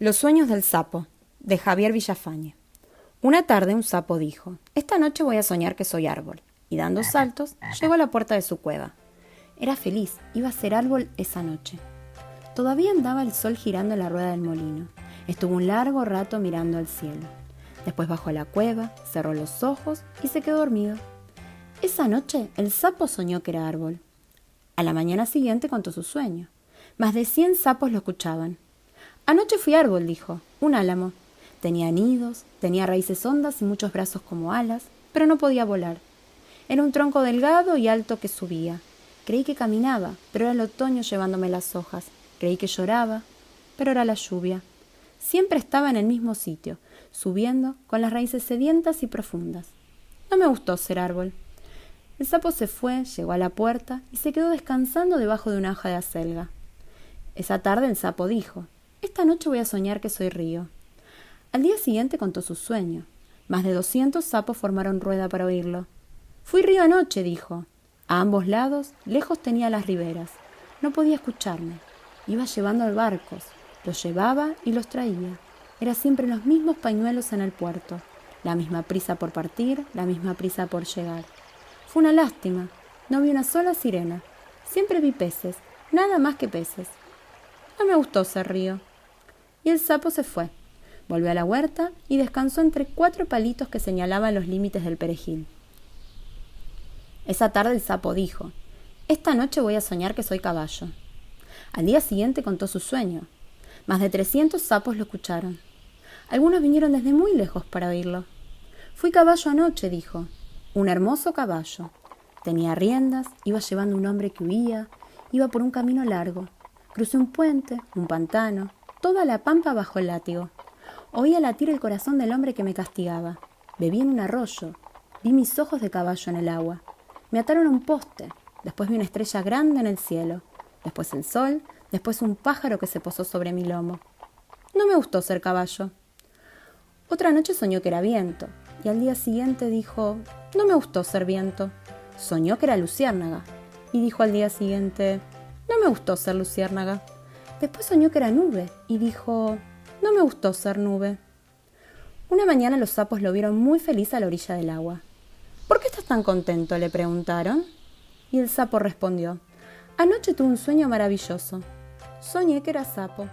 Los sueños del sapo, de Javier Villafañe. Una tarde un sapo dijo, Esta noche voy a soñar que soy árbol, y dando saltos, llegó a la puerta de su cueva. Era feliz, iba a ser árbol esa noche. Todavía andaba el sol girando en la rueda del molino. Estuvo un largo rato mirando al cielo. Después bajó a la cueva, cerró los ojos y se quedó dormido. Esa noche el sapo soñó que era árbol. A la mañana siguiente contó su sueño. Más de cien sapos lo escuchaban. Anoche fui árbol, dijo, un álamo. Tenía nidos, tenía raíces hondas y muchos brazos como alas, pero no podía volar. Era un tronco delgado y alto que subía. Creí que caminaba, pero era el otoño llevándome las hojas. Creí que lloraba, pero era la lluvia. Siempre estaba en el mismo sitio, subiendo con las raíces sedientas y profundas. No me gustó ser árbol. El sapo se fue, llegó a la puerta y se quedó descansando debajo de una hoja de acelga. Esa tarde el sapo dijo esta noche voy a soñar que soy río. Al día siguiente contó su sueño. Más de doscientos sapos formaron rueda para oírlo. Fui río anoche, dijo. A ambos lados, lejos tenía las riberas. No podía escucharme. Iba llevando barcos. Los llevaba y los traía. Era siempre los mismos pañuelos en el puerto. La misma prisa por partir, la misma prisa por llegar. Fue una lástima. No vi una sola sirena. Siempre vi peces, nada más que peces. No me gustó ser río y el sapo se fue. Volvió a la huerta y descansó entre cuatro palitos que señalaban los límites del perejil. Esa tarde el sapo dijo, Esta noche voy a soñar que soy caballo. Al día siguiente contó su sueño. Más de trescientos sapos lo escucharon. Algunos vinieron desde muy lejos para oírlo. Fui caballo anoche, dijo. Un hermoso caballo. Tenía riendas, iba llevando un hombre que huía, iba por un camino largo. Crucé un puente, un pantano, toda la pampa bajo el látigo. Oía latir el corazón del hombre que me castigaba. Bebí en un arroyo. Vi mis ojos de caballo en el agua. Me ataron a un poste. Después vi una estrella grande en el cielo. Después el sol. Después un pájaro que se posó sobre mi lomo. No me gustó ser caballo. Otra noche soñó que era viento. Y al día siguiente dijo, no me gustó ser viento. Soñó que era luciérnaga. Y dijo al día siguiente, no me gustó ser luciérnaga. Después soñó que era nube y dijo, no me gustó ser nube. Una mañana los sapos lo vieron muy feliz a la orilla del agua. ¿Por qué estás tan contento? le preguntaron. Y el sapo respondió, anoche tuve un sueño maravilloso. Soñé que era sapo.